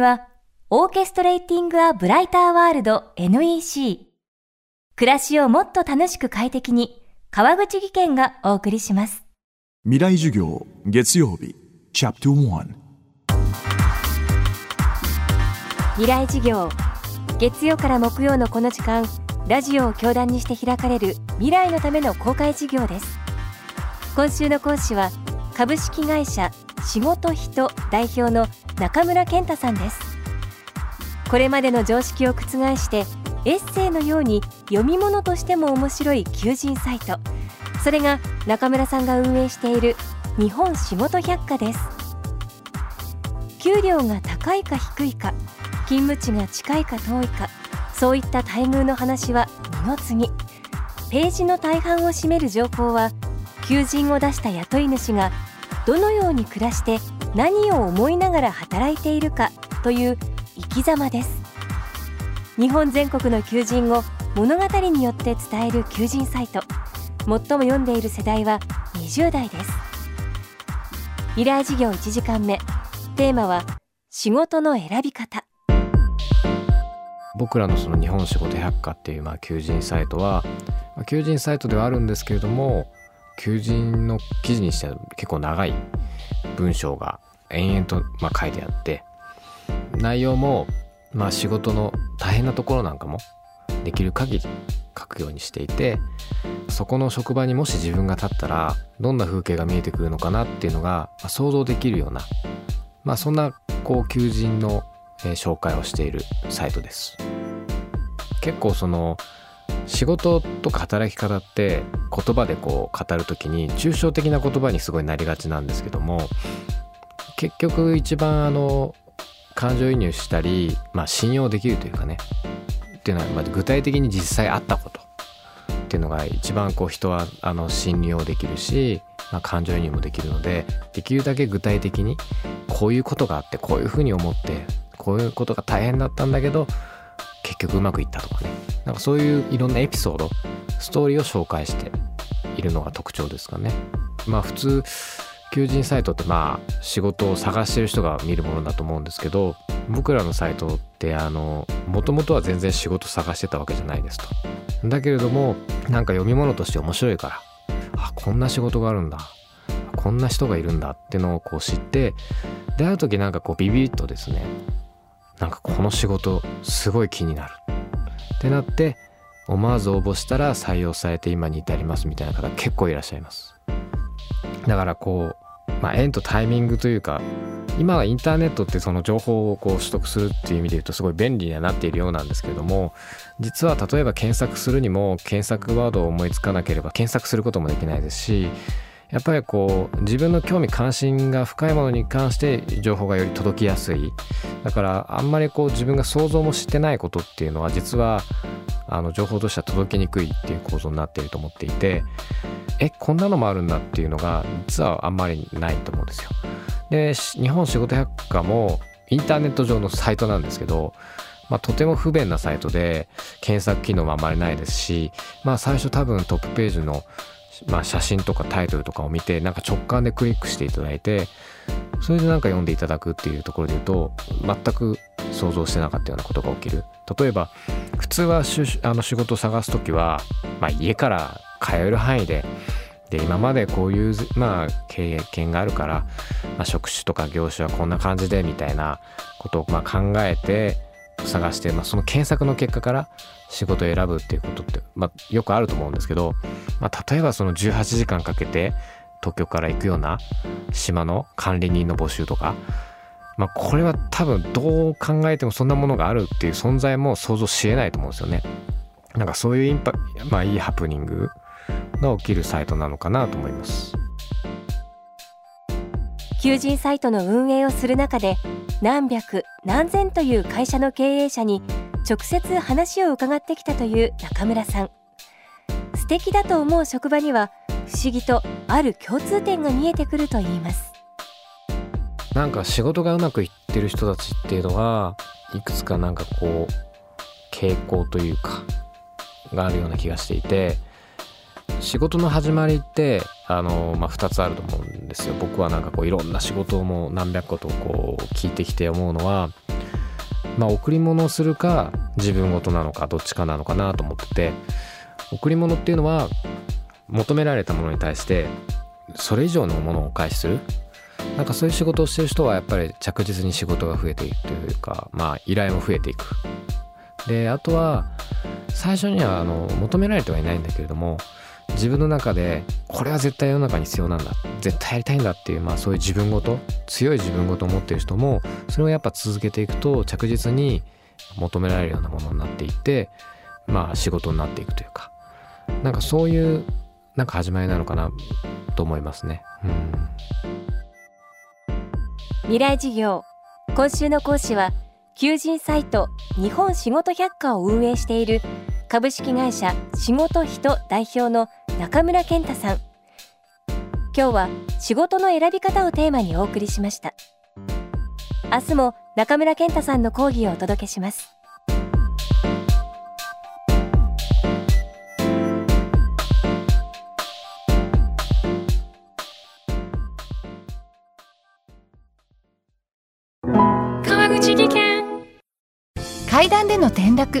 は、オーケストレーティング・ア・ブライター・ワールド NEC。暮らしをもっと楽しく快適に、川口義賢がお送りします。未来授業月曜日チャプター未来授業。月曜から木曜のこの時間、ラジオを教壇にして開かれる未来のための公開授業です。今週の講師は、株式会社仕事人代表の中村健太さんです。これまでの常識を覆してエッセイのように読み物としても面白い求人サイト。それが中村さんが運営している日本仕事百科です。給料が高いか低いか勤務地が近いか遠いかそういった待遇の話は二の次。ページの大半を占める情報は求人を出した雇い主がどのように暮らして何を思いながら働いているかという生き様です。日本全国の求人を物語によって伝える求人サイト。最も読んでいる世代は20代です。未来事業1時間目。テーマは仕事の選び方。僕らのその日本仕事百科っていうまあ求人サイトは、求人サイトではあるんですけれども求人の記事にしては結構長い文章が延々とま書いてあって内容もまあ仕事の大変なところなんかもできる限り書くようにしていてそこの職場にもし自分が立ったらどんな風景が見えてくるのかなっていうのが想像できるようなまあそんなこう求人の紹介をしているサイトです。結構その仕事とか働き方って言葉でこう語る時に抽象的な言葉にすごいなりがちなんですけども結局一番あの感情移入したり、まあ、信用できるというかねっていうのは、まあ、具体的に実際あったこと。っていうのが一番こう人はあの信用できるし、まあ、感情移入もできるのでできるだけ具体的にこういうことがあってこういうふうに思ってこういうことが大変だったんだけど結局うまくいったとかね。なんかそういういろんなエピソードストーリーを紹介しているのが特徴ですかね。まあ普通求人サイトってまあ仕事を探してる人が見るものだと思うんですけど僕らのサイトってあのもともとは全然仕事探してたわけじゃないですと。だけれどもなんか読み物として面白いからあこんな仕事があるんだこんな人がいるんだってのをこう知ってである時なんかこうビビッとですねなんかこの仕事すごい気になるってなって思わず応募したら採用されて今に至りますみたいな方結構いらっしゃいます。だからこうまあ縁とタイミングというか今はインターネットってその情報をこう取得するっていう意味で言うとすごい便利にはなっているようなんですけれども実は例えば検索するにも検索ワードを思いつかなければ検索することもできないですしやっぱりこう自分の興味関心が深いものに関して情報がより届きやすいだからあんまりこう自分が想像もしてないことっていうのは実はあの情報としては届きにくいっていう構造になっていると思っていてえこんなのもあるんだっていうのが実はあんまりないと思うんですよ。で日本仕事百科もインターネット上のサイトなんですけど、まあ、とても不便なサイトで検索機能もあんまりないですし、まあ、最初多分トップページの、まあ、写真とかタイトルとかを見てなんか直感でクリックしていただいてそれでなんか読んでいただくっていうところで言うと全く想像してなかったようなことが起きる。例えば普通はしゅあの仕事を探す時は、まあ、家から通える範囲でで今までこういう、まあ、経験があるから、まあ、職種とか業種はこんな感じでみたいなことをまあ考えて探して、まあ、その検索の結果から仕事を選ぶっていうことって、まあ、よくあると思うんですけど、まあ、例えばその18時間かけて東京から行くような島の管理人の募集とか、まあ、これは多分どう考えてもそんなものがあるっていう存在も想像しえないと思うんですよね。なんかそういうインパまあいいハプニングが起きるサイトなのかなと思います。求人サイトの運営をする中で何百何千という会社の経営者に直接話を伺ってきたという中村さん。素敵だと思う職場には不思議とある共通点が見えてくるといいます。なんか仕事がうまくいってる人たちっていうのはいくつかなんかこう傾向というかがあるような気がしていて仕事の始まりってあの、まあ、2つあると思うんですよ。僕はなんかこういろんな仕事も何百個とこう聞いてきて思うのはまあ贈り物をするか自分事なのかどっちかなのかなと思ってて贈り物っていうのは求められたものに対してそれ以上のものをお返しする。なんかそういう仕事をしてる人はやっぱり着実に仕事が増えていくというかまあ依頼も増えていく。であとは最初にはあの求められてはいないんだけれども自分の中でこれは絶対世の中に必要なんだ。絶対やりたいんだっていう、まあ、そういう自分ごと強い自分ごとを持ってる人もそれをやっぱ続けていくと着実に求められるようなものになっていってまあ仕事になっていくというか。なんかそういうなんか始まりなのかなと思いますね。うん。未来事業。今週の講師は求人サイト日本仕事百科を運営している株式会社仕事人代表の中村健太さん。今日は仕事の選び方をテーマにお送りしました。明日も中村健太さんの講義をお届けします。川口技研。階段での転落